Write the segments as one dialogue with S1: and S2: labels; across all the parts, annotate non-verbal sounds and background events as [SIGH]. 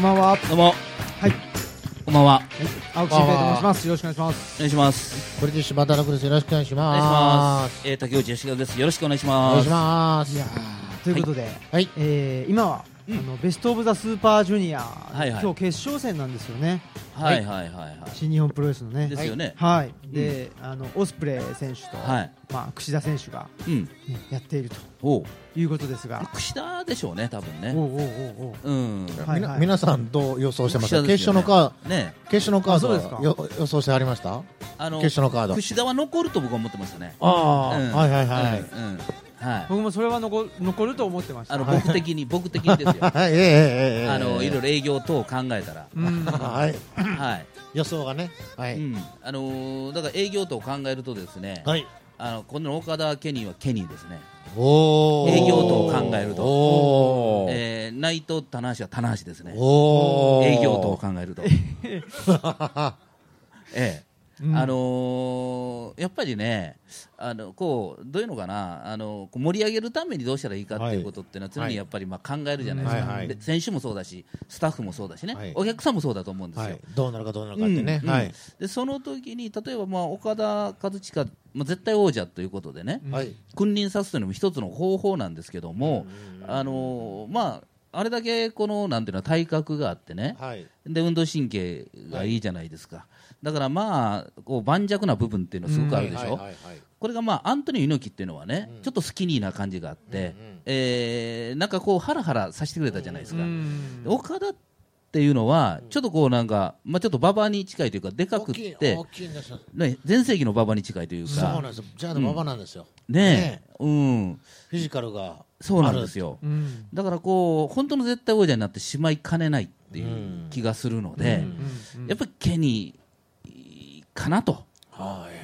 S1: こんばんは。
S2: どうも。
S1: はい。
S2: こんばんは。
S1: 青木新平と申します。よろしくお願いします。
S2: お願いします。
S3: これで柴田楽です。よろしくお願いし
S2: お願いし
S3: ま。
S2: ますす。えー、竹内義和です。よろしくお願いし
S3: お
S2: ます。
S3: 願いします。
S1: いやーということで、
S3: はい。
S1: えー今は、
S2: うん
S1: あのベストオブザスーパージュニア、
S2: はいはい
S1: 今日決勝戦なんですよね。
S2: はいはいはいは
S1: 新日本プロレスのね。
S2: い。ですよね。
S1: はい。で、あのオスプレイ選手と、
S2: はい。
S1: まあ櫛田選手が、
S2: うん。
S1: ねやっていると
S2: おう。
S1: いうことですが。
S2: 串田でしょうね、多分ね。
S1: おうおうおうおう。
S2: うん。
S1: は
S3: 皆さんどう予想してますか。決勝のカー
S2: ね。
S3: 決勝のカード
S1: あそうですか
S3: はよ予想してありました？
S2: あの、
S3: 決勝のカード。
S2: 串田は残ると僕は思ってましたね。
S3: ああ、
S2: うん
S3: はいはいはい。
S2: うん。うんはい。
S1: 僕もそれは残残ると思ってました。
S2: あの、
S1: はい
S2: 僕的に、僕的にですよ。[LAUGHS] あの、いろい
S3: ろ。
S2: ろ営業等を考えたら。
S1: うん。
S3: はい。[LAUGHS]
S2: はい。
S3: 予想がね。はい。
S2: うん。あのー、だから営業等を考えるとですね、
S3: はい。
S2: あの、この岡田ケニーはケニーですね。
S3: おー
S2: 営業等を考えると
S3: おー
S2: えー、内藤棚橋は棚橋ですね。
S3: おー
S2: 営業等を考えると。[LAUGHS] ええ
S1: うん。
S2: あのーやっぱりね、あのこうどういうのかな、あのこう盛り上げるためにどうしたらいいかっていうことっていうのは常にやっぱりまあ考えるじゃないですか、
S3: はいはい。
S2: で選手もそうだし、スタッフもそうだしね、
S3: はい。
S2: お客さんもそうだと思うんですよ。
S3: はい。どうなるかどうなるかってね。
S2: うん。でその時に例えばまあ岡田和親、まあ、絶対王者ということでね、
S3: はい。
S2: 君臨さすというのも一つの方法なんですけども、あのーまあ、あれだけこのなんていうの体格があってね、
S3: はい。
S2: で運動神経がいいじゃないですか、だからまあこう盤石な部分っていうのはすごくあるでしょ、
S3: はいはいはいはい。
S2: これがまあアントニオ猪木っていうのはね、
S3: うん。
S2: ちょっとスキニーな感じがあって、
S3: うんうん
S2: えーなんかこうハラハラさせてくれたじゃないですか、岡田っていうのはちょっとこうなんか、まあ、ちょっと馬場に近いというかでかくって。ね全盛期の馬場に近いというか。
S3: そうなんですよ。じゃあの馬場なんですよ。
S2: ねえ。うん。
S3: フィジカルが
S2: そうなんですよ。
S1: うん。
S2: だからこう本当の絶対王者になってしまいかねないっていう気がするので、
S1: うん。
S2: やっぱりケニーかなと。
S3: はい。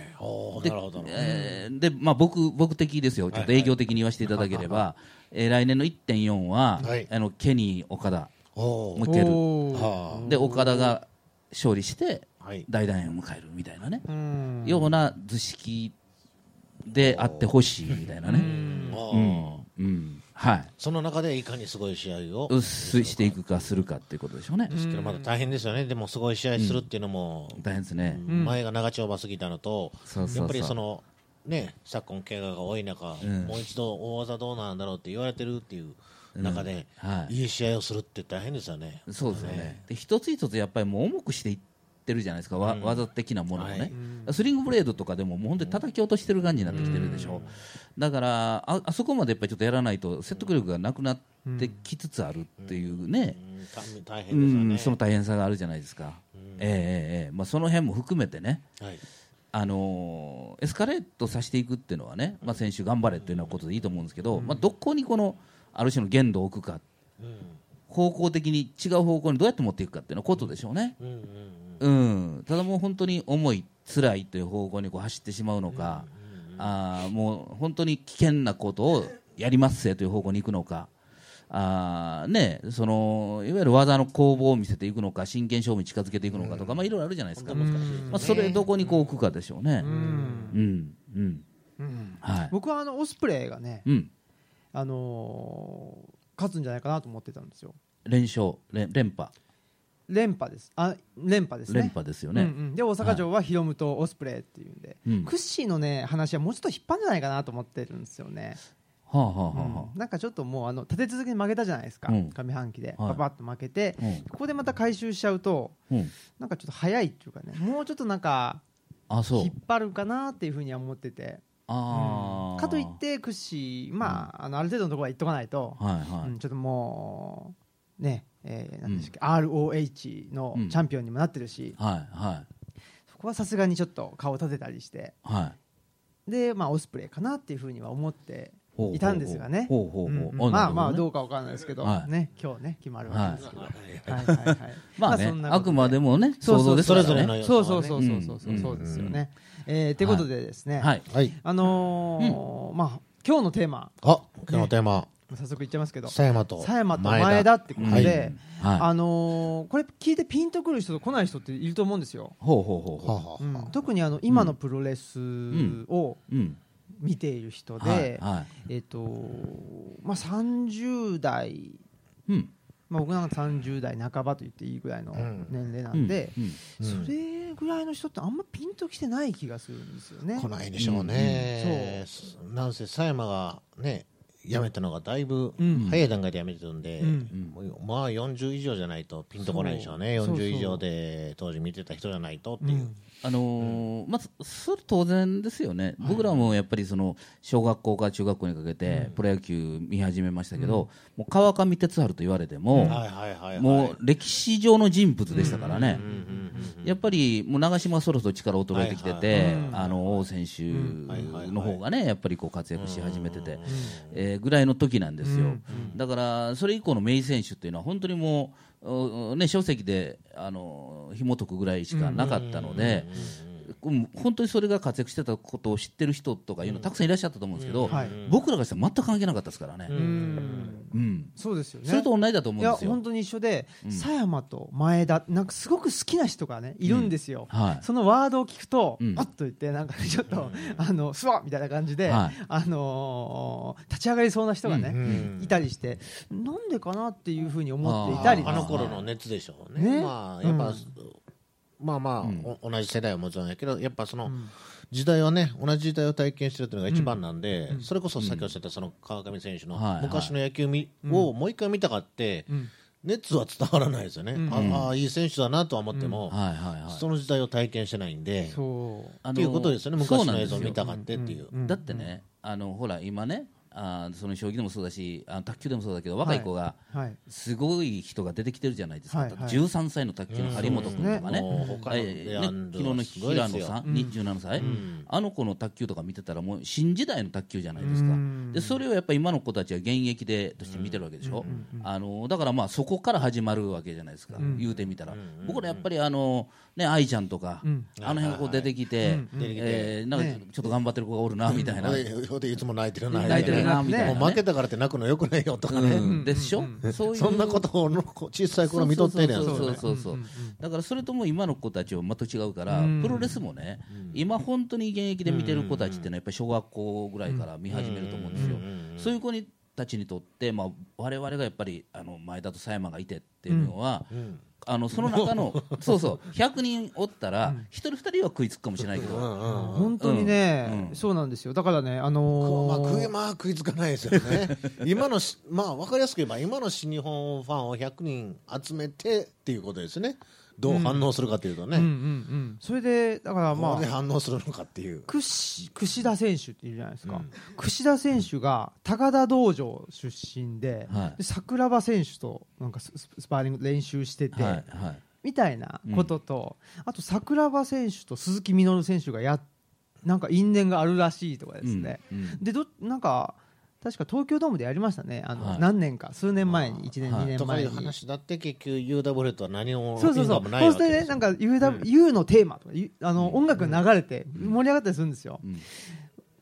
S2: で
S3: なるほど。
S2: えーでまあ、僕僕的ですよ、ちょっと営業的に言わせていただければ、えー来年の1.4は、
S3: はい。
S2: あのケニー、岡田、もう一回やるで岡田が勝利して
S3: はい。
S2: 大団円を迎えるみたいなね、
S1: うん。
S2: ような図式であってほしいみたいなね、うんうん。はい、
S3: その中でいかにすごい試合を
S2: うっすしていくかするかっていうことでしょうね、
S3: ですけどまだ大変ですよね。でもすごい試合するっていうのも
S2: 大変ですね、
S1: ん。
S3: 前が長丁場すぎたのとやっぱりそのね昨今怪我が多い中
S2: うん。
S3: もう一度大技どうなんだろうって言われてるっていう中で
S2: はい。
S3: いい試合をするって大変ですよね。
S2: そうですよね、で一つ一つやっぱりもう重くしていってるじゃないですか、わ
S3: うん。
S2: 技的なものをね、
S3: はい。
S2: スリングブレードとかでももう本当に叩き落としてる感じになってきてるでしょ、だからああそこまでやっぱりちょっとやらないと説得力がなくなってきつつあるっていうね、
S3: うん。
S2: その大変さがあるじゃないですか、ええええええ。まあ、その辺も含めてね、
S3: はい。
S2: あのーエスカレートさせていくっていうのはね、まあ、選手頑張れっていうようなことでいいと思うんですけど、まあ、どこにこのある種の限度を置くか。
S3: うん。
S2: 方向的に違う方向にどうやって持っていくかっていうのことでしょうね。
S3: うんうん
S2: うん、ただもう本当に重い、辛いという方向にこう走ってしまうのか、あーもう本当に危険なことをやりますせという方向に行くのか、あーね、そのいわゆる技の攻防を見せていくのか、真剣勝負に近づけていくのかとか、まあ、いろいろあるじゃないですか、まあ、それどこにこう置くかでしょうね。
S1: うん。
S2: うん。うん。
S1: うん。
S2: はい。
S1: 僕はあのオスプレイがね、
S2: うん、
S1: あのー勝つんじゃないかなと思ってたんですよ。
S2: 連勝連、連覇、
S1: 連覇です。あ、連覇ですね。
S2: 連覇ですよね。
S1: うんうん。で大阪城はヒロムとオスプレイっていうんで、
S2: うん。
S1: クッシーのね話はもうちょっと引っ張るんじゃないかなと思ってるんですよね。
S2: はあはあはあは
S1: うん。なんかちょっともうあの立て続けに負けたじゃないですか、
S2: うん。
S1: 上半期で、
S2: はい。
S1: パパッと負けて、
S2: うん。
S1: ここでまた回収しちゃうと
S2: うん、
S1: なんかちょっと早いっていうかねもうちょっとなんか引っ張るかなっていうふうには思ってて、かといってクッシー、まあ、あのある程度のところは行っとかないと、
S2: はいはい、
S1: うんちょっともうねえー、なんでしたっけ、ROH の
S2: うん。
S1: チャンピオンにもなってるし、
S2: はいはい。
S1: そこはさすがにちょっと顔立てたりして。
S2: はい。
S1: で、まあ、オスプレイかなっていうふうには思っていたんですがね。
S2: ほうほうほう。
S1: うん。うん
S2: あ
S1: まあまあどうかわからないですけど、
S2: はい。
S1: ね今日ね決まるわけですけど、はい。はいはい
S2: まあね、
S1: そんなこと
S2: あくまでもね、
S1: そうそう
S2: 想像です
S3: そ
S2: からね。
S3: れぞれの
S1: そうそうそうそうそうそう。
S2: うん。
S1: そうですよね。えー、ってことでですね、
S2: はい。
S3: はい。
S1: あのーまあ今日のテーマ。
S3: あ今日のテーマ
S1: 早速言っちゃいますけど、
S3: 狭山と
S1: 狭山と前田ってことで、
S2: はい。
S1: あのーこれ聞いてピンとくる人と来ない人っていると思うんですよ。
S2: ほうほうほう
S3: はあ
S2: ほ
S3: はあ
S1: うん、特にあの今のプロレスを
S2: う。うん。
S1: 見ている人で、
S2: はい。は
S1: えっ、とまあ30代
S2: い。うん。
S1: まあ、僕なんか30代半ばと言っていいぐらいの
S3: うん
S1: 年齢なんで、
S2: うん
S3: うん
S1: それぐらいの人ってあんまピンときてない気がするんですよね。
S3: 来ないでしょうね、なんせ狭山がね辞めたのがだいぶ
S1: うん。
S3: 早い段階で辞めてるんで、まあ40以上じゃないとピンとこないでしょうね。
S1: そうそう。
S3: 40以上で当時見てた人じゃないとっていう、
S1: うん。
S2: あのーまずそれ当然ですよね、僕らもやっぱりその小学校から中学校にかけてプロ野球見始めましたけど、もう川上哲治と言われても、もう歴史上の人物でしたからね、
S3: うんうんうん
S2: やっぱりもう長嶋はそろそろ力衰えてきて
S3: はい
S2: て
S1: はい、
S2: あの王選手の方がね、やっぱりこう活躍し始めてて、えーぐらいの時なんですよ、だからそれ以降のメイ選手っていうのは、本当にもう、うね、書籍であの紐解くぐらいしかなかったので。うん本当にそれが活躍してたことを知ってる人とかいうのたくさんいらっしゃったと思うんですけど、
S1: はい。
S2: 僕らがしたら全く関係なかったですからね、
S1: うん。
S2: うん。
S1: そうですよね。
S2: それと同じだと思
S1: い
S2: うんですよ。
S1: や本当に一緒で、狭山と前田なんかすごく好きな人がねいるんですよ、
S2: はい。
S1: そのワードを聞くと、
S2: うん。
S1: あっと言ってなんかちょっと、あのすわっみたいな感じで、
S2: はい。
S1: あのー立ち上がりそうな人がね、
S3: うん。
S1: いたりしてなんでかなっていうふうに思っていたり
S3: あの頃の熱でしょうね。
S1: ね。
S3: まあやっぱ、
S1: うん
S3: まあまあ、
S2: うん。
S3: お同じ世代はもちろんやけどやっぱその、時代はね同じ時代を体験してるというのが一番なんで、それこそ先ほどおっしゃったその川上選手の昔の野球みをもう一回見たかって、
S1: うん。
S3: 熱は伝わらないですよね、
S1: うん。
S3: ああいい選手だなとは思っても、その時代を体験してないんで、
S1: そう。
S3: っていうことですよね昔の映像を見たかってっていう。
S1: うん。
S2: だってね、あのほら今ねあーその将棋でもそうだしあの卓球でもそうだけど若い子が
S1: はい。
S2: すごい人が出てきてるじゃないですか、
S1: はいはい。
S2: 13歳の卓球の張本君とかね,、
S3: もう他の
S2: えー
S3: レアンド
S2: ね昨日の平野さん、27歳、
S3: ん。
S2: あの子の卓球とか見てたらもう新時代の卓球じゃないですか、
S1: うん。
S2: でそれをやっぱり今の子たちは現役でとして見てるわけでしょ、あのだからまあそこから始まるわけじゃないですか、言うてみたら、僕らやっぱりあの、ね、愛ちゃんとか、
S1: うん。
S2: あの辺がこう出てきて、
S3: 出てきて
S2: えーなんかちょっと頑張ってる子がおるなみたいな。
S3: ほいつも泣いてるな
S2: 泣いてるなみたいな。ね。
S3: もう負けたからって泣くのよくないよとかね、
S2: うん、でしょ、そういう。
S3: そんなことをの小さい頃見とってんねや。ん
S2: そうそう
S3: そ
S2: う。そうだからそれとも今の子たちは全く違うから、
S1: うん。
S2: プロレスもね、今本当に現役で見てる子たちっていうのはやっぱり小学校ぐらいから見始めると思うんですよ、そういう子にたちにとって、まあ、我々がやっぱりあの前田と狭山がいてっていうのは、あのその中のそうそう100人おったら1人2人は食いつくかもしれないけど、
S1: 本当にね、そうなんですよ。だからねあ
S3: まあ
S1: のー
S3: 食いまあ食いつかないですよね。[LAUGHS] 今のしまあ分かりやすく言えば今の新日本ファンを100人集めてっていうことですねどう反応するかというとね、
S1: うんうんうん。それでだからまあ
S3: 反応するのかっていう。
S1: 串串田選手っていうじゃないですか、
S3: うん。
S1: 串田選手が高田道場出身で,、
S2: はい。
S1: で桜庭選手となんかスパーリング練習してて、
S2: はいはい。
S1: みたいなことと、あと桜庭選手と鈴木みのる選手がやなんか因縁があるらしいとかですね、
S2: うんうん。
S1: でどなんか確か東京ドームでやりましたね。あの、
S2: はい。
S1: 何年か。数年前に1年、
S2: はい。
S1: 2年
S3: とかいう。話だって結局 UW とは何も
S1: そうそうそう。そし
S3: ですよ
S1: なん。か UW、U のテーマとか、ゆあの、音楽が流れて盛り上がったりするんですよ。
S2: うん。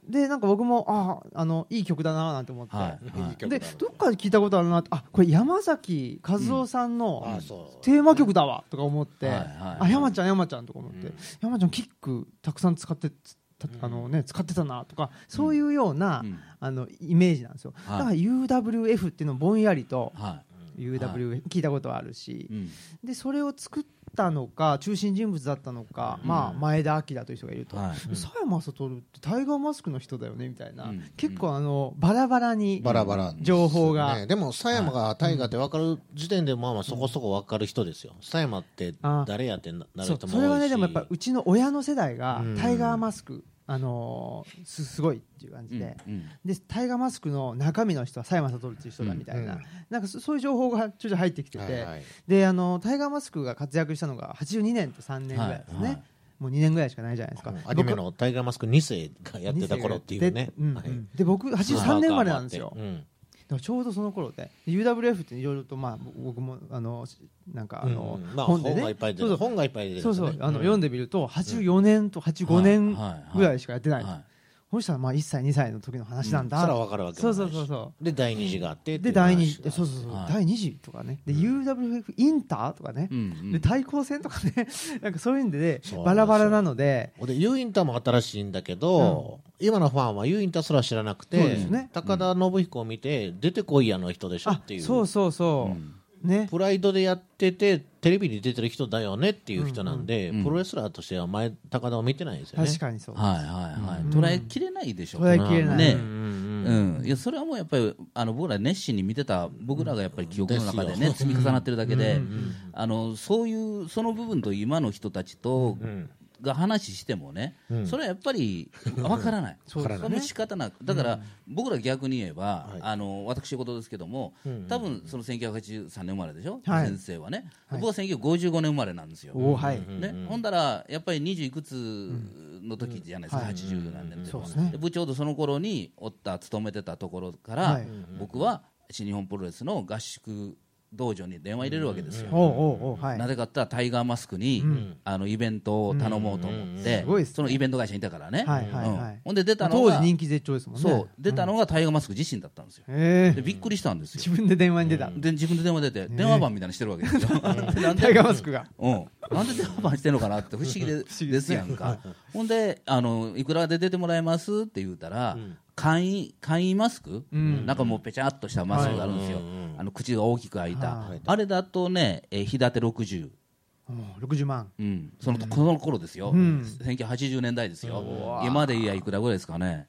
S1: で、なんか僕も、ああ、あの、いい曲だななんて思って。
S2: はい。はい
S3: いい曲
S1: でどっかで聞いたことあるなあこれ山崎和夫さんの
S3: あそう。
S1: テーマ曲だわとか思って、
S2: はいはい
S1: あ山ちゃん山ちゃんとか思って、
S3: うん。
S1: 山ちゃんキックたくさん使ってつたあの、ね、使ってたなとかそういうような、
S2: うん。
S1: あのイメージなんですよ、
S2: はい。
S1: だから UWF っていうのをぼんやりと
S2: は
S1: UWF 聞いたことはあるしでそれを作ったのか中心人物だったのか、まあ、前田明という人がいると、
S2: はい。
S1: 佐山悟ってタイガーマスクの人だよねみたいな、
S2: うん。
S1: 結構あのバラバラに
S3: バラバラ
S1: 情報が。
S3: ね、でも狭山が大河って分かる時点でまあまあそこそこ分かる人ですよ。狭山って誰やってなる人も多いし
S1: それはねでもやっぱうちの親の世代が
S3: うん。
S1: タイガーマスク、あのーすすごいっていう感じで、
S2: うん
S1: でタイガーマスクの中身の人は佐山悟っていう人だみたいな,、
S3: うん。
S1: なんかそそういう情報がちょいちょい入ってきてて、
S3: はいはい。
S1: であのタイガーマスクが活躍したのが82年と3年ぐらいですね、
S2: はいはい。
S1: もう2年ぐらいしかないじゃないですか、
S3: うんアニメのタイガーマスク2世がやってた頃っていうね。
S1: で,、うんうん。
S3: はい。
S1: で僕83年生まれなんですよ、
S3: うん
S1: ちょうどその頃で UWF っていろいろとまあ僕もあのなんかあの、
S3: うんまあ、
S1: 本でね。
S3: 本がいっぱい出
S1: そうそう。
S3: る本がいっぱい出てる
S1: そうそう、あの、
S3: ん。
S1: 読んでみると、84年と85年
S2: はいはい
S1: ぐらいしかやってない。
S2: はい
S1: そしたら、まあ、1歳、2歳の時の話なんだ。
S3: それは分かるわけ
S1: そうそうそうそ
S3: で第二次があって
S1: う。で、第2次、そうそうそう、
S2: はい。
S1: 第2次とかね。で、UWF インターとかね。
S2: うんうん。
S1: で、対抗戦とかね。[LAUGHS] なんかそういうんでね
S3: そう、
S1: バラバラなので、
S3: でユーインターも新しいんだけど、今のファンはユーインターすら知らなく
S1: そうで
S3: て、
S1: すね。
S3: 高田信彦を見て出てこいやの人でしょ
S1: あ
S3: っていう。
S1: そうそうそう。う。
S2: ん
S1: ね。
S3: プライドでやっててテレビに出てる人だよねっていう人なんで、
S2: うんうん
S3: プロレスラーとしては前高田を見てないんですよね。
S1: 確かにそう
S2: はいはいはい、
S1: うん。
S2: 捉えきれないでしょ
S1: 捉えきれない。
S2: ね。
S3: うんうん
S2: うん、いやそれはもうやっぱりあの僕ら熱心に見てた僕らがやっぱり記憶の中でね積み重なってるだけで、
S3: うん。
S2: あのそういうその部分と今の人たちと
S3: うん
S2: が話してもね、
S3: うん。
S2: それはやっぱり [LAUGHS] わからない、
S1: そうですね。
S2: その仕方なく。だから、僕ら逆に言えば、
S3: はい。
S2: あの私事ですけども、
S3: うん
S2: 多分その1983年生まれでしょ、
S1: はい。
S2: 先生はね、
S1: はい。
S2: 僕は1955年生まれなんですよ。
S1: はい。
S3: うん
S2: ね、ほんだらやっぱり20いくつの時じゃないですか、
S1: うん。はい
S2: 80何年で
S1: そうですね。
S2: で部長とその頃におった勤めてたところから、
S1: はい。
S2: 僕は新日本プロレスの合宿道場に電話入れるわけですよ、なぜかったらタイガーマスクに、
S1: うん。
S2: あのイベントを頼もうと思って、そのイベント会社にいたからね、ほんで出たのが
S1: 当時人気絶頂ですもんね。
S2: そう。出たのがタイガーマスク自身だったんですよ、びっくりしたんですよ。
S1: 自分で電話に出た。
S2: で自分で電話出て、電話番みたいにしてるわけですよ。[LAUGHS] でなんで
S1: タイガーマスクが。
S2: うん、なんで電話番してんのかなって不思議で [LAUGHS]
S1: す
S2: やんか、ほんであの、いくらで出てもらえますって言うたら、簡易簡易マスク、
S1: うん。
S2: なんかもうぺちゃっとしたマスクがあるんですよ、
S3: はい。
S2: あの口が大きく開いた、
S1: はい。
S2: あれだとね、えー日立て60、
S1: おう60万。
S2: うん、そのこの頃ですよ、
S1: うん。
S2: 1980年代ですよ、
S1: わ
S2: 今でいやいくらぐらいですかね、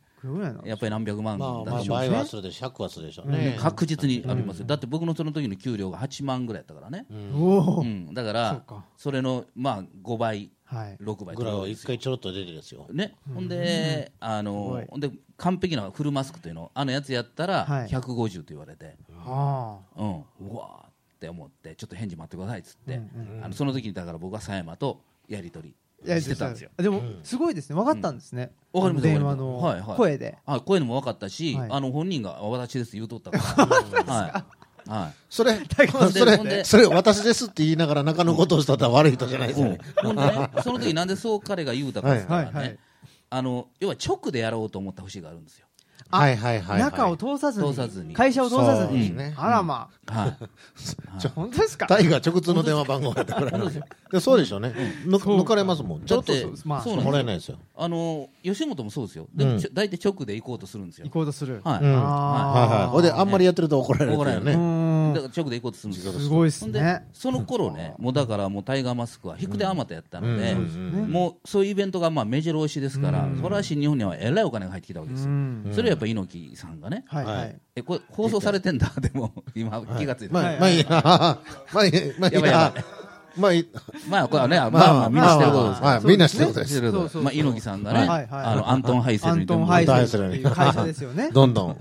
S2: やっぱり何百万
S3: まあまあ
S2: だでしょうね
S3: 倍はするでしょ。100はするでしょうね。
S2: 確実にあります。よ、だって僕のその時の給料が8万ぐらいやったからね。うん、だから
S1: か。
S2: それのまあ5倍
S1: はい。
S2: 6倍
S3: ぐらいは一
S2: ですよ。
S3: 回ちょろっと出てるんですよ。
S2: ね、ほんで、あのほんで完璧なフルマスクというの。あのやつやったら
S1: はい。
S2: 150と言われて、
S1: あ。
S2: うん、うわーって思ってちょっと返事待ってくださいっつって、
S1: うん
S2: あのその時にだから僕は狭山とやり取
S1: あいや
S2: りしてたんですよ。
S1: でもすごいですね。分かったんですね。
S2: うん。わかります
S1: あの電話の
S2: わかります。はいはい。
S1: 声で。
S2: あこういうのも分かったし、
S1: はい。
S2: あの本人が私です言うとったから、[LAUGHS] はい。はい、
S3: それ、それ、それ私ですって言いながら中のことをしたら悪い人じゃないですよ
S2: その時なんでそう彼が言うたかって言ったらね、あの要は直でやろうと思った節があるんですよ。
S1: あ
S3: はいはいはいはい。
S1: 中を通さずに
S2: 通さずに。
S1: 会社を通さずに。
S3: ね。
S1: あらま
S2: はい、[LAUGHS]
S1: あ本当ですか？
S3: タイが直通の電話番号やったから。でそうでしょうね。抜かれますもん。ちょっと
S1: そうまあ。
S2: そうなんですよ
S3: もらえないですよ。
S2: あの吉本もそうですよ、でも、大体直で行こうとするんですよ。
S1: 行。こうとする。
S2: はい。
S3: うん。
S1: あ
S3: はいはい。ほい。で、あんまりやってると怒られる
S2: 怒ら
S3: ね。
S1: ん。
S2: だから直で行こうとするんですよ。
S1: すごいですね。
S2: その頃ね、もうだからもうタイガーマスクは引く手あまたやったので、もうそういうイベントがまあ目白押しですから、
S1: うん。
S2: それは新日本にはえらいお金が入ってきたわけですよ。はやっぱ猪木さんがね、
S1: はいは
S3: はい。い
S2: えこれ放送されてんだ、[LAUGHS] でも今気がついて、
S3: まあ、
S1: はい。
S3: まあいいや。[LAUGHS] まあいい、まあいい
S2: や。ばいや
S3: や
S2: ばい。
S3: まあいい。[LAUGHS]
S2: まあこれはね、まあ
S3: まあ
S2: まあみんな知ってることです。
S3: はい、みんな知ってることです。
S2: まあ猪木さんがね、
S1: はいはい
S2: あのアントン・ハイセル
S1: アントン・
S2: にでも。
S1: ハイセル
S3: ハイセルに
S1: っていう会社ですよね。[LAUGHS]
S3: どんどん。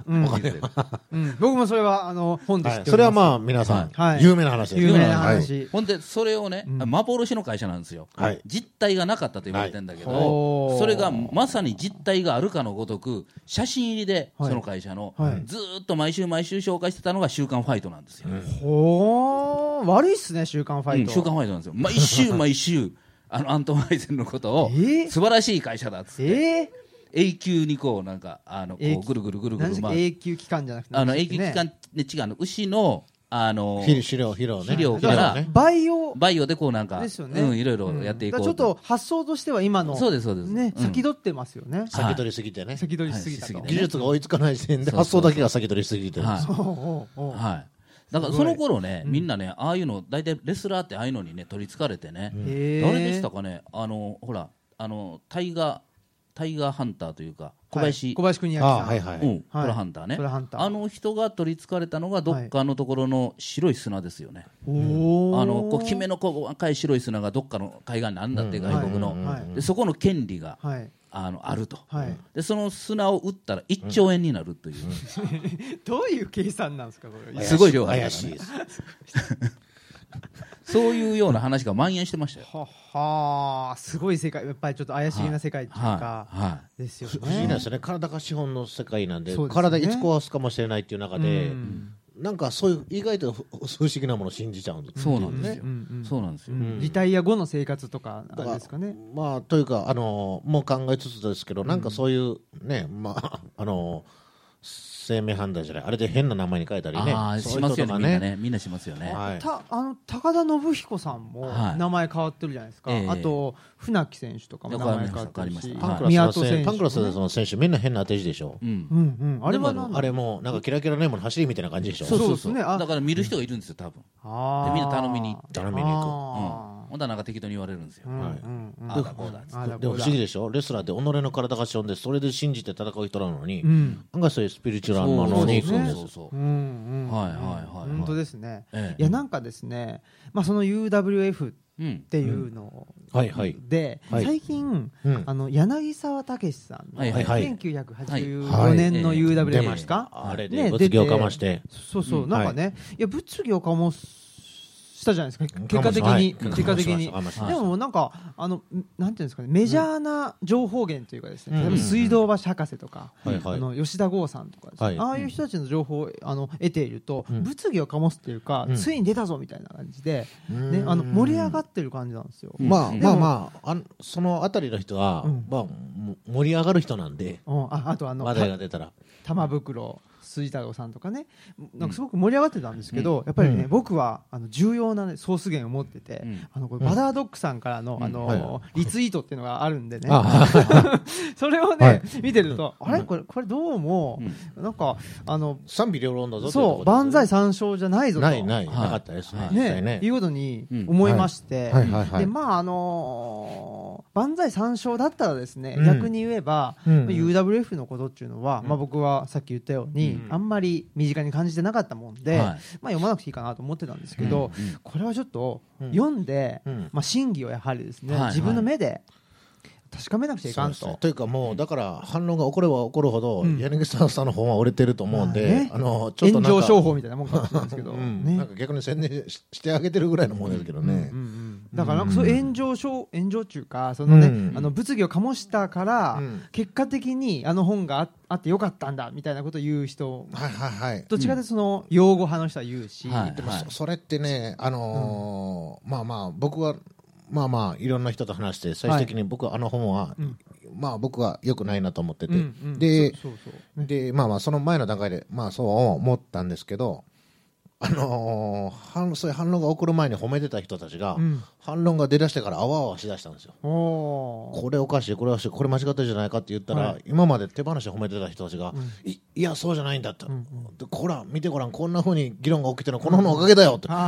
S1: 僕もそれはあの本で知って
S3: それはまあ、皆さん
S1: は、い。
S3: 有名な話です
S1: 有名な
S3: はい。
S1: 話
S2: ほんでそれをね、幻の会社なんですよ、
S3: はい。
S2: 実態がなかったと言われてんだけど、
S1: はい。
S2: それがまさに実態があるかのごとく写真入りで、
S1: はい。
S2: その会社の、
S1: はい。
S2: ずーっと毎週毎週紹介してたのが「週刊ファイト」なんですよ、
S1: ほー。悪いっすね週刊ファイト。
S2: うん週刊ファイトなんですよ毎週毎週あの [LAUGHS] アントン・ハイセンのことを、
S1: え？ー
S2: 素晴らしい会社だっつって、
S1: え？
S2: 永久にこうなんかあのこ
S1: 永久？
S2: うぐるぐるぐるぐる回
S1: か永久期間じゃなくて
S2: あの永久期間ね違うの。牛のあの
S3: 肥肥料、肥料ね。
S2: 肥料から
S3: ね。
S1: バイオ。
S2: バイオでこうなんか
S1: ですよね。
S2: うん、いろいろやっていこう
S1: だからちょっと発想としては今の
S2: そうですそうです。
S1: ね
S2: うん。
S1: 先取ってますよね。
S3: 先取りすぎてね。
S1: 先取りしすぎたと。
S2: はい。
S3: 技術が追いつかない時点で発想だけが先取りしすぎてる。
S2: はい。はい。だからその頃ね、みんなね、ああいうの、大体レスラーってああいうのにね、取りつかれてね、誰でしたかね、あの、ほら、あの、タイガー、タイガーハンターというか、小林、
S1: はい。小林邦明
S3: あ
S1: さん。
S3: はいはい。
S2: うん、トラハンターね。
S1: トラハンター。
S2: あの人が取りつかれたのが、どっかのところの白い砂ですよね。
S1: おお
S2: あの、こう、きめの細かい白い砂がどっかの海岸にあんだって、
S3: うん
S2: 外国の。
S1: はい。はい。
S2: で、そこの権利が、
S1: はい
S2: あの、あると。
S1: はい
S2: で、その砂を打ったら1兆円になるという。[LAUGHS]
S1: どういう計算なんですかこれ [LAUGHS]
S2: すごい量あるからね
S3: 怪しい [LAUGHS] です。
S2: そういうような話が蔓延してましたよ。
S1: ははあすごい世界やっぱりちょっと怪しげな世界っていうか、
S2: はい。はい。
S1: ですよ
S3: 不思議なん
S1: ね
S3: ですよね。体が資本の世界なんで
S1: ね
S3: 体いつ壊すかもしれないっていう中で
S1: う、ん
S3: なんかそういう意外と不不思議なものを信じちゃうんです
S2: そうなんですよ。
S1: うんうん
S2: そうなんですよ。
S1: うん。リタイア後の生活とかあれですかね
S3: まあ、というか、あのもう考えつつですけど、なん。かそういうね、まあ、あの生命判断じゃない。あれで変な名前に変えたりね。
S2: ああ
S3: そういう
S2: しますよね。
S3: 人とか
S2: みんなね。みんなしますよね、
S3: はい。
S1: たあの高田信彦さんも
S2: はい。
S1: 名前変わってるじゃないですか、
S2: ええ。
S1: あと船木選手とかも名前変わってるし。
S2: した
S3: パンクラス
S1: 宮
S3: の選手
S1: 戸選手
S3: パンクラスの選手みんな変な当て字でしょ。
S2: うん。
S1: うん。うんあれはなんだ
S3: あれもなんかキラキラネームの走りみたいな感じでしょ。
S1: そうそうですねあ
S2: だから見る人がいるんですよ多分。でみんな頼みに行って。
S3: 頼みに行
S1: あー
S2: ほんだらなんか適当に言われるんですよ、
S1: うん
S3: はい。
S1: うんうん
S2: ああだこうだっつって。
S1: あだ
S3: でも不思議でしょ？レスラーって己の体が資本でそれで信じて戦う人なのに、
S1: うん。
S3: 案外そういうスピリチュアルなのに。
S2: そうそうそうはいはいはいはい。
S1: 本当ですね。
S2: ええ。
S1: いやなんかですねまあその UWF っ
S2: うん
S1: ていうの
S3: はいはい。
S1: で
S3: はい。
S1: 最近
S3: うん。
S1: あの柳沢武さんの
S2: はいはい。
S3: はい。
S1: 1984年の
S2: はい。
S1: UWF ですか？
S3: たあれ
S1: ね
S3: で物議をかまして、
S1: そうそう、
S2: うん
S1: なんかね、い、や物議を醸したじゃないですか。結果的に、
S3: はい。
S1: 結果的に。でもなんかあのなんていうんですかねメジャーな情報源というかですね、水道橋博士とか、あの吉田剛さんとかああいう人たちの情報をあの得ていると、
S3: うん。
S1: 物議を醸すっていうか、
S3: うん。
S1: ついに出たぞみたいな感じで、
S3: うん。
S1: ね、あの盛り上がってる感じなんですよ。
S3: まあまあまああんそのあたりの人は、
S1: うん。
S3: まあ、も盛り上がる人なんで。
S1: うん、ああとあの
S3: 話題が出たら。
S1: 玉袋水太郎さんとかね。なんかすごく盛り上がってたんですけど、やっぱりね、
S3: うん。
S1: 僕はあの重要な、ね、ソース源を持ってて、
S2: うん。
S1: あのこれバダードックさんからの,、
S2: うん。
S1: あの
S3: は
S1: リツイートっていうのがあるんでね、
S3: あ [LAUGHS]
S1: それをね、
S3: はい。
S1: 見てると、あれ？これこれどうも、なんかあの
S3: 賛否両論だぞ
S1: そう万歳
S3: さ
S1: 三唱じゃないぞと。
S3: ないない、
S2: はい。
S3: なかったです。ね、
S2: はい。
S3: 実際ね。
S1: いうことに
S2: うん
S1: 思いまして、
S3: はい。はい。はい。
S1: でまああのー万歳三唱だったらですね、
S3: うん。
S1: 逆に言えば、
S3: うん。
S1: UWF のことっていうのは、
S3: うん。
S1: まあ、僕はさっき言ったように、
S3: うん。
S1: あんまり身近に感じてなかったもんで、
S2: はい。
S1: まあ、読まなくていいかなと思ってたんですけど、
S2: うん。
S1: これはちょっと
S3: うん。
S1: 読んで、
S3: うん。
S1: まあ、真偽をやはりですね、
S2: はい。
S1: 自分の目で確かめなくちゃいかんと。
S3: そうですというかもうだから反論が起これば起こるほど、
S1: うん。
S3: 柳沢さんの本は売れてると思うんで、
S1: まあね。
S3: あのちょっと
S1: 炎上商法みたいなもんかもしれないですけど、
S3: うん。
S1: ね。
S3: なんか逆に宣伝ししてあげてるぐらいのもんですけどね、
S1: うんうんうんだからなんかそういう炎上症炎上中かそのね、
S3: うん。
S1: あの物議を醸したから、
S3: うん。
S1: 結果的にあの本がああってよかったんだみたいなことを言う人
S3: はいはいはい。
S1: どっちかというとその用語派の人は言うし、
S2: はい
S3: でもそそれってね、あのーまあまあ僕はまあまあいろんな人と話して最終的に僕はあの本は、
S1: うん。
S3: まあ僕は良くないなと思ってて、
S1: うんうん。
S3: で
S1: そうそうそう。ね。
S3: でまあまあその前の段階でまあそう思ったんですけどあのー反そういう反論が起こる前に褒めてた人たちが、
S1: うん。
S3: 反論が出だしてからあわあわしだしたんですよ。これおかしいこれおかしいこれ間違ってるじゃないかって言ったら、
S1: はい。
S3: 今まで手放しで褒めてた人たちが、
S1: うん。
S3: いいやそうじゃないんだって、
S1: んうん。
S3: でこら見てごらんこんなふうに議論が起きてるのはこの本のおかげだよって、[LAUGHS] いや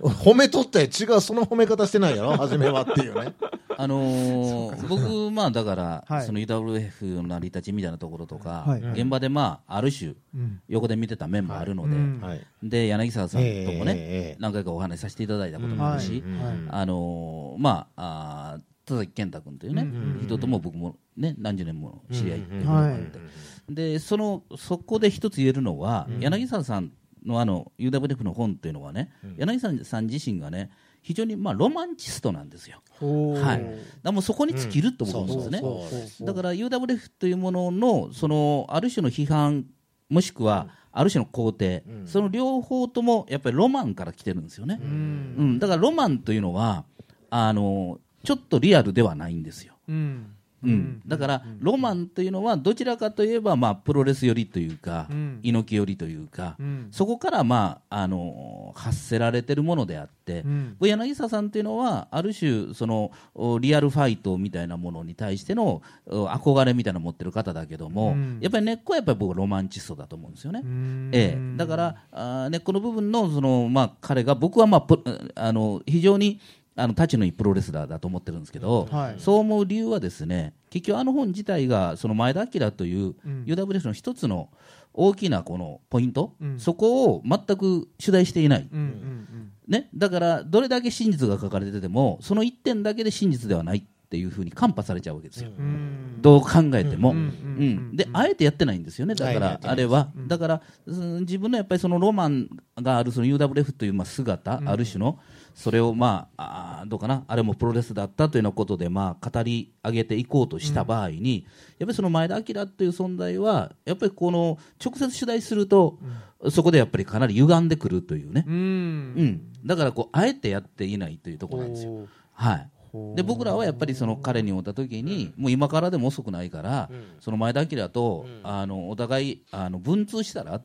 S3: 褒めとって違うその褒め方してないやろ初めはっていうね
S2: あのー僕まあだから、
S1: はい。
S2: その UWF の成り立ちみたいなところとか、
S1: はい。
S2: 現場でまあある種
S1: うん。
S2: 横で見てた面もあるので、
S1: うん。
S3: はい。
S2: で柳沢さんともね、
S3: ええええ
S2: 何回かお話しさせていただいたこともあるし、
S3: うん。
S1: はい。
S2: あのーまああー田崎健太君というね、
S1: うん。
S2: 人とも僕もね何十年も知り合い、
S3: うん。
S1: はい。
S2: でそのそこで一つ言えるのは、柳沢さんのあの UWF の本っていうのはね、柳沢さん自身がね非常にまあロマンチストなんですよ。はい、だもうそこに尽きると僕は思うんですね。だから UWF というもののそのある種の批判もしくはある種の肯定、その両方ともやっぱりロマンから来てるんですよね。
S1: う
S2: うんん、だからロマンというのはあのちょっとリアルではないんですよ。
S1: うん
S2: うん、だから、ロマンというのはどちらかといえば、まあ、プロレス寄りというか、
S1: うん。
S2: 猪木寄りというか、
S1: うん。
S2: そこから、まあ、あの発せられてるものであって、
S1: うん。
S2: 柳沢さんというのはある種そのおリアルファイトみたいなものに対してのお憧れみたいなのを持ってる方だけども、
S1: うん。
S2: やっぱり根っこはやっぱり僕ロマンチストだと思うんですよね。
S1: うん。
S2: ええ、だからあー根っこの部分のその、まあ、彼が僕は、まあ、プあの非常にあの立ちのいいプロレスラーだと思ってるんですけど、
S1: はい。
S2: そう思う理由はですね結局あの本自体がその前田明という
S1: うん。
S2: UWF の一つの大きなこのポイント、
S1: うん。
S2: そこを全く取材していない、
S1: うんうん。
S2: ね、だからどれだけ真実が書かれててもその一点だけで真実ではないっていうふうに看破されちゃうわけですよ、
S1: うん。うん。
S2: どう考えても、
S1: う
S2: うんん
S1: うん
S2: であえてやってないんですよね、だから
S3: あ
S2: れは、だからうん自分のやっぱりそのロマンがあるその UWF というまあ姿、ある種の、それをまああーどうかな、あれもプロレスだったというようなことでまあ語り上げていこうとした場合に、やっぱりその前田明という存在は、やっぱりこの直接取材すると、そこでやっぱりかなり歪んでくるというね、
S1: うん。
S2: うん。だからこうあえてやっていないというところなんですよ。はいで僕らはやっぱりその彼に会った時に、もう今からでも遅くないから、
S3: うん。
S2: その前田明と、
S3: うん。
S2: あのお互いあの文通したら、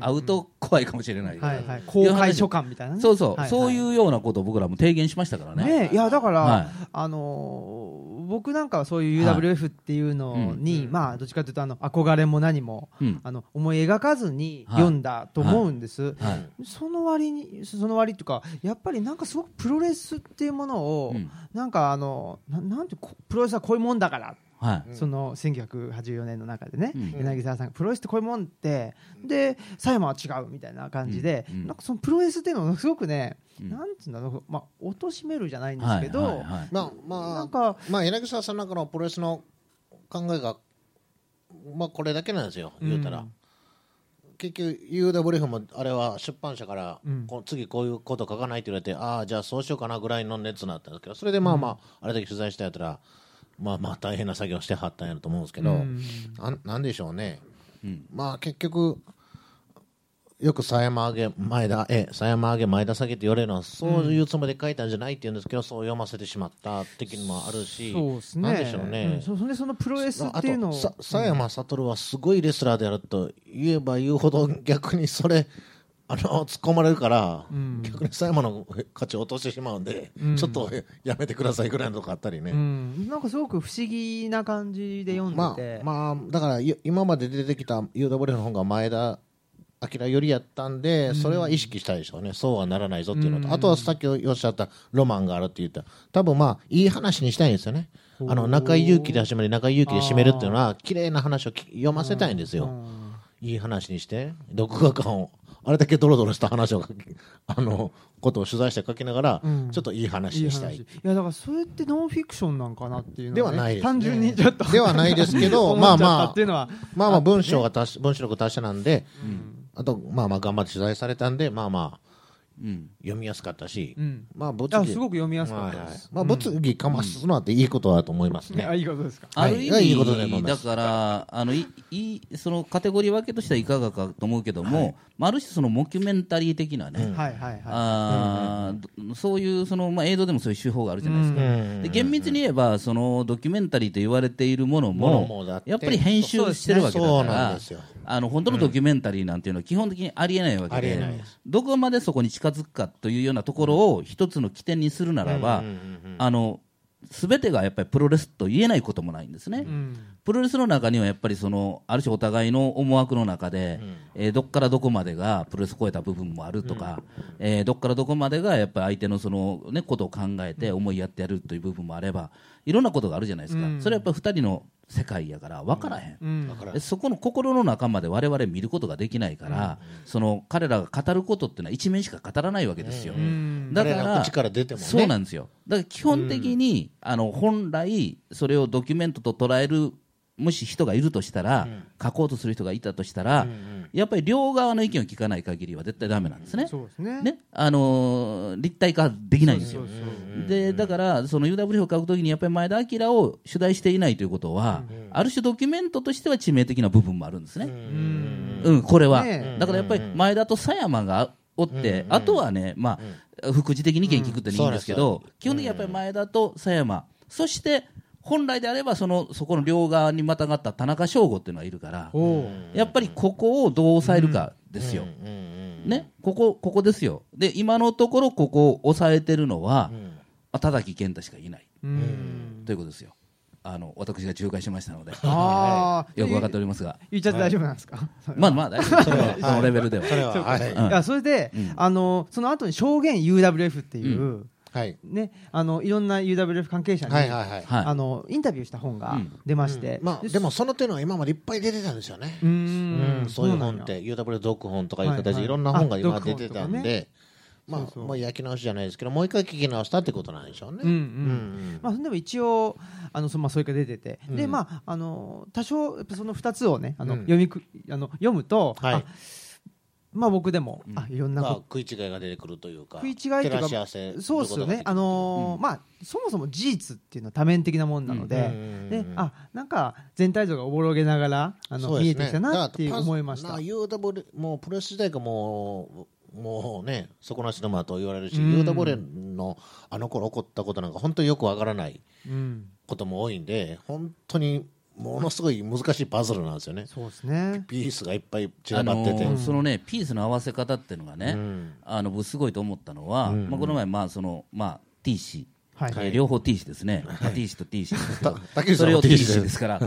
S2: 会うと怖いかもしれない。
S1: はいはい。公開書簡みたいなね。
S2: そうそう、
S1: はいはい。
S2: そういうようなことを僕らも提言しましたからね。
S1: ねいやだから、
S2: はい。
S1: あのー僕なんかはそういう UWF っていうのに、
S3: うん。
S1: まあどっちかというとあの憧れも何も
S2: うん。
S1: あの思い描かずに
S2: はい。
S1: 読んだと思うんです、
S2: はい。
S1: その割にその割っていうかやっぱりなんかすごくプロレスっていうものを、
S2: うん。
S1: なんかあのななんてこプロレスはこういうもんだから、
S2: はい。
S3: うん。
S1: その1984年の中でね、
S2: うん。
S1: 柳沢さんがプロレスってこういうもんってで狭山は違うみたいな感じで、
S2: うん。うん。
S1: なんかそのプロレスっていうのをすごくね、
S2: うん。
S1: なんつうんだろう、まあ、貶めるじゃないんですけど、
S2: はいはいはい。
S3: まあまあ
S1: なんか
S3: まあ、柳沢さんなんかのプロレスの考えが、まあ、これだけなんですよ、言うたら。
S1: うん
S3: 結局、UWF もあれは出版社から、
S1: うん。
S3: こう次こういうこと書かないって言われて、ああ、じゃあそうしようかなぐらいの熱になったんですけど、それでまあまあ、あれだけ取材したやったら、まあまあ大変な作業してはったんやろと思うんですけど、
S1: うん。
S3: なんなんでしょうね、
S2: うん。
S3: まあ結局、よく狭山上げ、前田、え、狭山上げ、前田下げって言われるのは、そういうつもりで書いたんじゃないって言うんですけど、そう読ませてしまった的にもあるし、
S1: そうね。
S3: なんでしょうね。
S1: ん。そそれでそのプロレスっていうのを
S3: あとさ佐山悟はすごいレスラーであると言えば言うほど逆にそれあの突っ込まれるから、
S1: うん。
S3: 逆に佐山の価値を落としてしまうんで、
S1: うん。
S3: ちょっとやめてくださいぐらいのとこあったりね、
S1: うん、なんかすごく不思議な感じで読ん
S3: ま
S1: でて、
S3: あまあだからい今まで出てきた UW の方が前田明よりやったんで、それは意識したいでしょうね、そうはならないぞっていうのと、
S1: うん。
S3: あとはさっきおっしゃったロマンがあるって言った、多分まあ、いい話にしたいんですよね、あの中井祐樹で始まり、中井祐樹で締めるっていうのは、綺麗な話をき読ませたいんですよ、
S1: うん。
S3: いい話にして、読画感を、あれだけドロドロした話を [LAUGHS] あのことを取材して書きながら、
S1: うん。
S3: ちょっといい話にしたい。
S1: 話。いやだからそれってノンフィクションなんかなっていうの
S3: ではないですね。
S1: 単純にちょっと
S3: ではないですけどまあまあ
S1: っていうのは。
S3: まあまあ文章が達し文章力達者なんで、
S1: うん。
S3: あとまあまあ頑張って取材されたんで、まあまあ
S2: うん
S3: 読みやすかったし、
S1: うん。
S3: まあ物議
S1: あすごく読みやすかったです、
S3: まあ物議かますのはっていいことだと思いますね。
S1: あいいことですか。
S3: はい
S2: ある意
S3: い。いことだと
S2: 味、
S3: 思います。
S2: だからあのいいいそのカテゴリー分けとしてはいかがかと思うけども、まあ、ある種、そのモキュメンタリー的なね、
S3: うん。
S1: はいはいはい。
S2: あそういうその、まあ、映像でもそういう手法があるじゃないですか、
S3: うん
S2: で厳密に言えばそのドキュメンタリーと言われているもの
S3: もの
S2: も
S3: もだって
S2: やっぱり編集してるわけだ
S3: そう
S2: から
S3: なんですよ。
S2: あの本当のドキュメンタリーなんていうのは基本的にありえないわけでどこまでそこに近づくかというようなところを一つの起点にするならば、
S3: うんうんうんうん
S2: あの全てがやっぱりプロレスと言えないこともないんですね。
S1: うん。
S2: プロレスの中にはやっぱりそのある種お互いの思惑の中で、えーどっからどこまでがプロレスを超えた部分もあるとか、えーどっからどこまでがやっぱり相手のその、ね、ことを考えて思いやってやるという部分もあればいろんなことがあるじゃないですか、
S1: うん。
S2: それはやっぱり2人の世界やから分からへん、
S1: うん。
S3: だから
S2: でそこの心の中まで我々見ることができないから、その彼らが語ることっていうのは一面しか語らないわけですよ。
S1: うん。
S2: だから
S3: 彼らの口から出てもね。
S2: そうなんですよ。だから基本的に、あの本来それをドキュメントと捉えるもし人がいるとしたら、書こうとする人がいたとしたら、やっぱり両側の意見を聞かない限りは絶対ダメなんですね。
S1: ね。
S2: ね、あのー立体化できないんですよ。でだから、その UWF を書くときに、やっぱり前田明を取材していないということは、ある種ドキュメントとしては致命的な部分もあるんですね。
S1: うん
S2: うん、これは、だからやっぱり前田と狭山がおって、あとはね、まあ、副次的に意見聞くっていいんですけど、基本的にやっぱり前田と狭山、そして本来であればその、そこの両側にまたがった田中翔吾っていうのがいるから、やっぱりここをどう抑えるかですよ。ね、ここ、ここですよ。で、今のところここを抑えてるのは、
S3: うん。
S2: まあ、田崎健太しかいない。
S1: うん。
S2: ということですよ。あの、私が仲介しましたので、よく分かっておりますが、
S1: 言っちゃって大丈夫なんですか？
S2: まあまあ大丈夫
S3: それは。
S2: そのレベルでは。
S3: それ
S1: で、
S2: うん。
S1: あのその後に証言 UWF っていう、
S3: はい。
S1: ねあのいろんな UWF 関係者に、
S3: はいはいはい。
S2: はい。
S1: あのインタビューした本が
S2: うん。
S1: 出まして、
S3: まあ、でもその手のは今までいっぱい出てたんですよね。
S1: う
S3: ん。ん、そういう本って、UW 読本とかいう形
S1: はいはい。
S3: でいろんな本が
S1: あ
S3: 今出てたんで、まあ、
S1: そうそう。
S3: もう焼き直しじゃないですけど、もう一回聞き直したってことなんでしょうね。
S1: うん。うん
S3: うん
S1: まあ、でも一応あのそ,、まあ、それから出てて、
S3: うん。
S1: でまああの多少やっぱその2つをねあの、
S3: うん。
S1: 読みくあの読むと、
S3: はい。
S1: あまあ僕でも、あいろんな
S3: まあ
S1: こ、
S3: 食い違いが出てくるというか、
S1: 食い違いっていうか
S3: 照らし合わせ
S1: とそうですよね。あのー
S2: うん
S1: まあそもそも事実っていうのは多面的なもんなので、
S3: うん
S1: であなんか全体像がおぼろげながらあの、
S3: ね。
S1: 見えてきたなっていう思いました。
S3: パズ。UW もうプロレス時代がもう、もうね、底なし沼と言われるし、
S1: うん。
S3: UW のあの頃起こったことなんか本当によくわからない
S1: うん。
S3: ことも多いんで本当にものすごい難しいパズルなんですよね。
S1: そうですね。
S3: ピースがいっぱい散
S2: あの
S3: らばってて、
S2: ーそのねピースの合わせ方っていうのがね、
S3: うん。
S2: あの僕すごいと思ったのは、まあ、この前まあそのまあ T 氏、
S1: はい。
S2: えー両方 T 氏ですね、まあ T 氏と T 氏ですそれを
S3: T 氏で
S2: す。から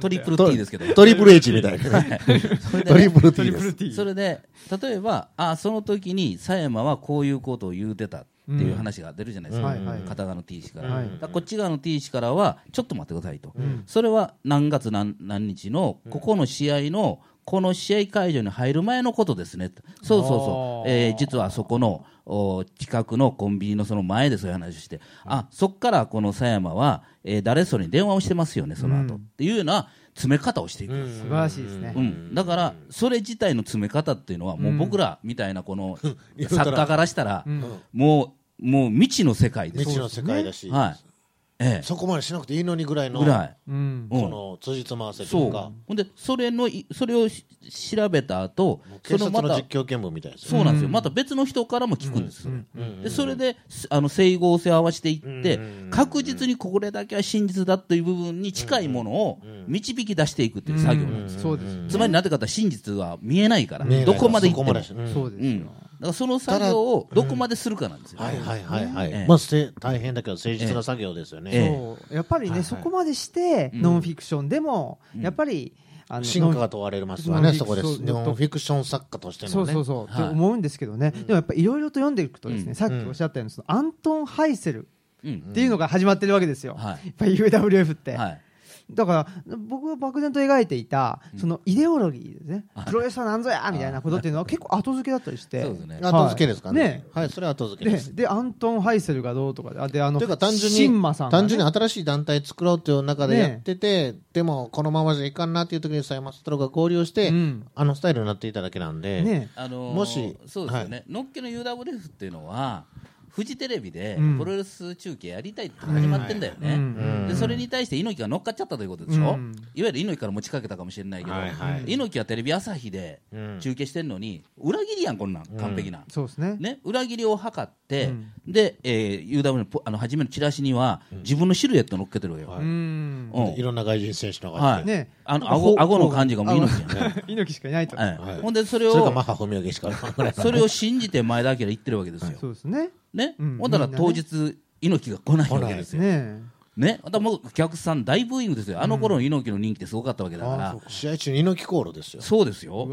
S2: トリプル T ですけど。
S3: トリプル H みたいな。ね
S2: それで
S3: トリプル T です。
S2: それで例えばあその時に佐山はこういうことを言うてた。っていう話が出るじゃないですか、片側の T 氏から,、からこっち側の T 氏からはちょっと待ってくださいと、それは何月何何日のここの試合のこの試合会場に入る前のことですね。とそうそうそう、えー実はそこのお近くのコンビニのその前でそういう話をして、あそっからこの佐山は、えー誰それに電話をしてますよねその後、
S1: うん。
S2: っていうような詰め方をしていく、
S1: 素晴らしいですね。
S2: うん、だから、それ自体の詰め方っていうのは、もう僕らみたいなこの作家からしたら、
S1: ん。
S2: もう、もう未知の世界です。
S3: 未知の世界だし、
S2: はい。ええ。
S3: そこまでしなくていいのにぐらいの
S2: ぐらい。
S1: うん。
S2: うん
S3: この辻褄合わせと
S2: そ
S3: いうう。か
S2: ほんで、それのい、それをし調べた後、
S3: 警察
S2: そのまた、
S3: の実況見分みたいですよ
S2: そうなんですよ。また別の人からも聞くんです。それ
S3: うん。
S2: で、それで、すあの、整合性を合わせていって
S3: うん、
S2: 確実にこれだけは真実だという部分に近いものを導き出していくっていう作業なんです
S1: うですね。
S2: つまり、なぜかというと真実は見えないから、どこまで行っても。
S3: そこまでうん。
S1: そうですよ。
S2: うん、だからその作業をどこまでするかなんですよ、
S3: はいはいはいはい、
S2: ええ。
S3: まあせ大変だけど誠実な作業ですよね、
S2: ええ。
S1: そうやっぱりね、
S3: はいはい。
S1: そこまでして、
S2: うん。
S1: ノンフィクションでも、やっぱりあの
S3: 進化が問われますわね、
S1: ノンフィ
S3: そこです。
S1: そう
S3: ノンフィクション作家としてのね。
S1: そうそうそう、
S2: はい。
S1: って思うんですけどね、でもやっぱりいろいろと読んでいくとですね、
S2: うん。
S1: さっきおっしゃったようにそのアントン・ハイセル
S2: うん。
S1: っていうのが始まってるわけですよ、
S2: はい。
S1: やっぱり UWF って、
S2: はい
S1: だから僕が漠然と描いていたそのイデオロギーですね、
S2: はい
S1: プロレスは何ぞやみたいなことっていうのは結構後付けだったりして。
S2: そうですね。
S3: 後付けですかね。
S1: ね
S3: はい、それは後付け
S1: で
S3: です。
S1: でアントン・ハイセルがどうとかであであの
S3: というか単純に、
S1: ね。
S3: 単純に新しい団体作ろうっていう中でやってて、でもこのままじゃいかんなっていう時にサイマストロが合流して、
S1: うん。
S3: あのスタイルになっていただけなんで、
S1: ね。
S2: あのー
S3: もし
S2: そうですよね、のっけの UWF っていうのはフジテレビで
S1: うん。
S2: プロレス中継やりたいって始まってんだよね、
S1: うん。
S2: でそれに対して猪木が乗っかっちゃったということでしょ、
S1: うん。
S2: いわゆる猪木から持ちかけたかもしれないけど、
S3: はいはい。
S2: 猪木はテレビ朝日で
S3: うん。
S2: 中継してんのに裏切りやんこんなん完璧な、
S1: そうですね。
S2: ね、裏切りを図って、
S1: うん。
S2: で、えー、UW のポあの初めのチラシには、自分のシルエット乗っけてるわよ、
S3: はい。
S1: うん。
S2: うん。
S3: いろんな外人選手のが
S2: はい。
S1: ね。
S2: あの顎顎の感じがもう [LAUGHS] 猪木
S1: しかいないと、
S2: はい。
S3: はい
S2: ほんでそれを
S3: それ
S2: を信じて前田明言ってるわけですよ、
S1: そうですね
S2: ね、
S1: うん。
S2: ほんだら当日猪木が来ないわけですよ、ね。
S1: ね。
S2: ほんだらもうお客さん大ブーイングですよ。あの頃の猪木の人気ってすごかったわけだから、
S3: 試合中に猪木コールですよ。
S2: そうです
S1: う
S2: よ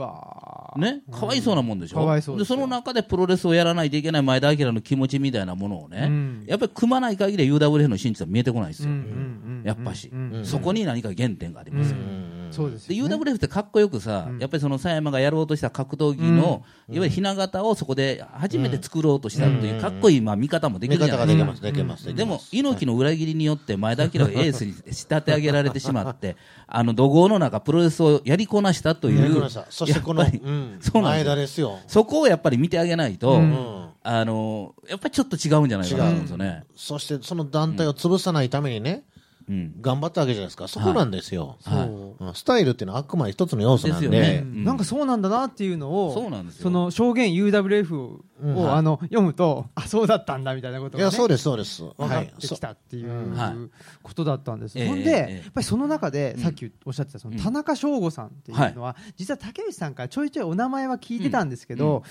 S2: ね、かわいそうなもんでしょ、
S1: かわいそうでよ。
S2: ですその中でプロレスをやらないといけない前田明の気持ちみたいなものをね、
S1: うん。
S2: やっぱり組まない限り UWF の真実は見えてこないですよ、
S1: うんうんうん
S2: やっぱし、
S1: うん
S2: そこに何か原点がありますよ、で
S1: そうですよね。
S2: UWF ってかっこよくさ、やっぱりその佐山がやろうとした格闘技の、いわゆるひな形をそこで初めて作ろうとしたというかっこいいまあ見方もでき
S3: 見
S2: るじゃないですか。
S3: で
S2: も猪木の裏切りによって前田明がエースに仕立て上げられてしまって、[LAUGHS] あの怒号の中、プロレスをやりこなしたという
S3: そしてこの、うん。
S2: そうなんですよ。そこをやっぱり見てあげないと、
S3: うん。
S2: あのやっぱりちょっと違うんじゃないかなと思うんですよね。
S3: そしてその団体を潰さないためにね、
S2: うん
S3: 頑張ったわけじゃないですか、そこなんですよ、スタイルっていうのはあくまで一つの要素なんで、
S2: ね
S1: うんなんかそうなんだなっていうのを
S2: そ
S1: の証言 UWF を、
S3: うん。
S1: あの読むとあそうだったんだみたいなことが、
S3: いや、
S1: ね、
S3: そうです、そうです、
S1: 分かって
S3: そ
S1: きたっていう
S2: はい。
S1: ことだったんです、
S2: ええ
S1: ほんで、
S2: ええ
S1: やっぱりその中で、さっきおっしゃってたその田中翔吾さんっていうのは、実は竹内さんからちょいちょいお名前は聞いてたんですけど、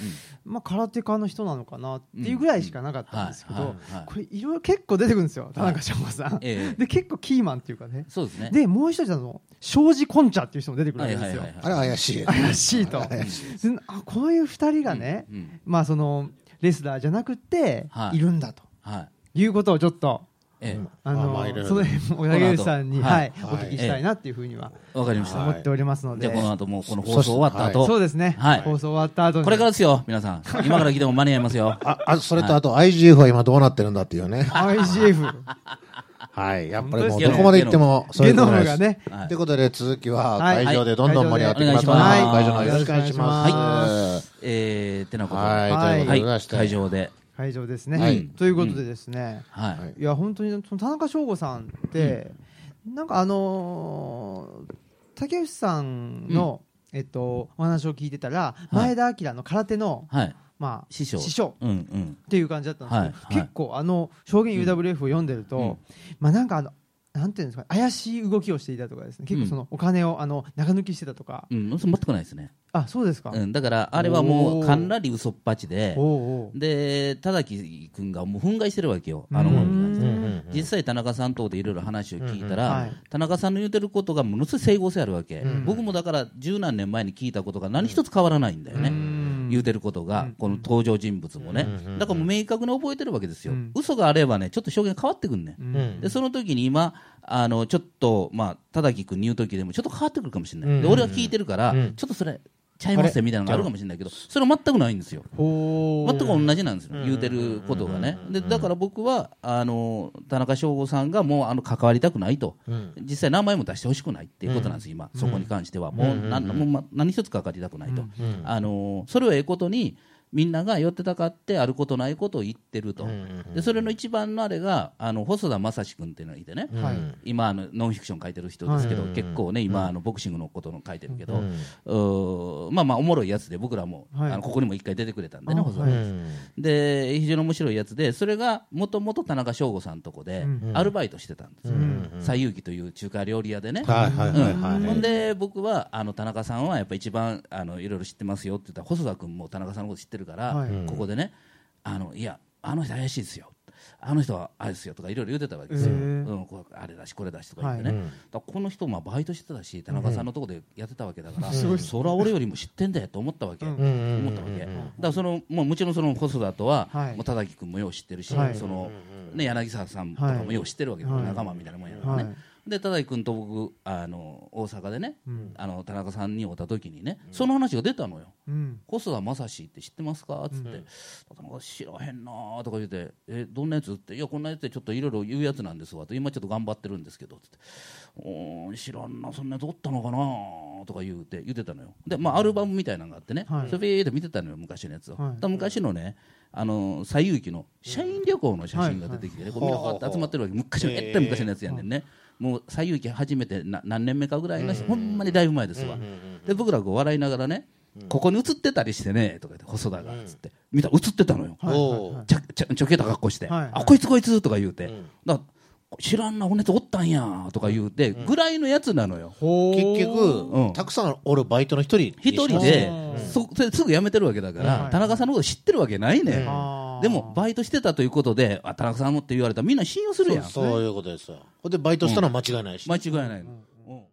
S1: まあ、空手家の人なのかなっていうぐらいしかなかったんですけど、これいろいろ結構出てくるんですよ田中翔吾さん、
S2: ええ。
S1: で結構キーマンっていうかね。
S2: そうですね。
S1: でもう一人あの庄司コンチャっていう人も出てくるわけですよ、
S2: はいはいはい
S3: あれ怪しい、
S1: 怪しいと。であこういう二人がね、まあそのレスラーじゃなくて、
S2: はい。
S1: い、るんだと。
S2: はい。
S1: いうことをちょっと
S2: え
S1: あの
S3: あまあ
S1: その辺も小田口さんに、お聞きしたいなっていうふうには
S2: え、わかりました。
S3: はい
S1: 思っておりますので、
S2: じゃあこの後もうこの放送終わった後、
S1: そうですね、
S2: はい。
S1: 放送終わった後に。
S2: これからですよ、皆さん。今から来ても間に合いますよ。
S3: ああそれとあと IGF は今どうなってるんだっていうね、
S1: IGF
S3: はい、やっぱりもうどこまで行ってもそうい
S1: ゲ
S3: うことです。
S1: ノムがね。
S2: はい
S3: ということで続きは
S1: はい。
S3: 会場でどんどん盛り上がっていきます。ので、
S2: はい。
S3: 会場の方よろしくお願いします。
S1: は
S2: えー、てなことで。
S3: はい、
S1: はい。
S3: とい
S2: 会場で。
S1: 会場ですね、
S3: はい。
S1: ということでですね、
S2: はい。
S3: はい。
S1: いや本当にその田中翔吾さんって、なんかあのー竹内さんの、えっと、お話を聞いてたら、
S2: はい。
S1: 前田明の空手の、
S2: はい。
S1: まあ、
S2: 師匠。
S1: 師匠。
S2: うんうん。
S1: っていう感じだったんですけど、
S2: はい。
S1: 結構あの証言 UWF を読んでると、
S2: うん。
S1: まあなんかあのなんていうんですか怪しい動きをしていたとかですね結構そのお金をあの中抜きしてたとか、
S2: うん、全くないですね、
S1: あそうですか、
S2: うん、だからあれはもうかなり嘘っぱちでで田崎君がもう憤慨してるわけよあの本に関して
S1: う
S3: うんん
S2: 実際田中さんとでいろいろ話を聞いたら、田中さんの言うてることがものすごい整合性あるわけ、
S1: うん。
S2: 僕もだから十何年前に聞いたことが何一つ変わらないんだよね、
S1: うん
S2: 言うてることが、この登場人物もね、
S3: うん。
S2: だからもう明確に覚えてるわけですよ、
S1: うん。
S2: 嘘があればねちょっと証言変わってくんね、
S1: うん。
S3: うん。
S2: でその時に今あのちょっとまあ田崎君に言う時でもちょっと変わってくるかもしれない、
S3: うん。
S2: で俺は聞いてるから、
S3: うん。
S2: ちょっとそれちゃいますよみたいなのがあるかもしれないけどそれは全くないんですよ。全く同じなんですよ、
S3: うん。
S2: 言うてることがね、でだから僕はあの田中翔吾さんがもうあの関わりたくないと、
S3: うん。
S2: 実際、名前も出してほしくないっていうことなんです、今、そこに関しては、もう何一つ関わりたくないと、
S3: うん。
S2: あのそれをええことに、みんなが寄ってたかって、あることないことを言ってると、
S3: うん
S2: でそれの一番のあれが、あの細田正志君っていうのがいてね、
S3: うん
S1: はい。
S2: 今あの、ノンフィクション書いてる人ですけど、
S3: はい。
S2: 結構ね、今、あのボクシングのことの書いてるけど、まあまあ、おもろいやつで、僕らも、
S1: はい。
S2: あのここにも一回出てくれたんでね、
S1: あ
S2: 細田で非常に面白いやつでそれがもともと田中翔吾さんとこで
S1: うん
S2: アルバイトしてたんですよ。
S3: うん。
S2: 西遊記という中華料理屋でね、
S3: はいはいはいはい。
S2: うん。ほんで僕はあの田中さんはやっぱ一番あのいろいろ知ってますよって言ったら細田君も田中さんのこと知ってるから、
S1: はい。
S2: ここでねあのいやあの人怪しいですよ。あの人はあれですよとかいろいろ言ってたわけですよ、うん、あれだしこれだしとか言ってね、
S3: はい。うん。
S2: だからこの人まあバイトしてたし田中さんのとこでやってたわけだから、
S1: すごい
S2: それは俺よりも知ってんだよと思ったわけ、
S1: うん。
S3: うん
S2: 思ったわけ、だからそのもうもちろんその細田とは、
S1: はい。
S2: もう田崎君もよう知ってるし、
S1: はい。
S2: そのね、柳沢さんとかもよう知ってるわけで、
S1: はい。
S2: 仲間みたいなもんやからね、
S1: はい
S2: で田崎君と僕あの大阪でね、
S1: うん。
S2: あの田中さんに会った時にね、その話が出たのよ。
S1: うん。
S2: 細田正史って知ってますか?」っつって「田中知らへんな」とか言って「えどんなやつ?」って「いやこんなやつでちょっといろいろ言うやつなんですわ」と「今ちょっと頑張ってるんですけど」つって「おー知らんなそんなやつおったのかな」とか言うて言ってたのよ。でまあアルバムみたいなのがあってね、
S1: はい。
S2: それビーって見てたのよ昔のやつを、
S1: はい。
S2: 昔のねあの西遊記の社員旅行の写真が出てきてね、こうみって集まってるわけ。昔のえったい昔のやつやねんね、もう西遊記初めてな何年目かぐらいの、ほんまにだいぶ前ですわ、で僕らこう笑いながらね、ここに映ってたりしてねとか言って細田がつって、見たら映ってたのよ、
S1: はい
S2: ちゃちゃちょけた格好して、
S1: はい
S2: あこいつこいつとか言うて、
S3: ん。
S2: だ知らんな、骨とおったんやとか言うて、ぐらいのやつなのよ。
S3: 結局、
S2: うん。
S3: たくさんおるバイトの一人
S2: 一人で。
S1: うん。
S2: そそれすぐ辞めてるわけだから、
S1: はい
S2: 田中さんのこと知ってるわけないね、
S1: あー
S2: でもバイトしてたということであ田中さんもって言われたらみんな信用するやん。
S3: そういうことですよ。ほん。でバイトしたのは間違いないし、
S2: 間違いない。の、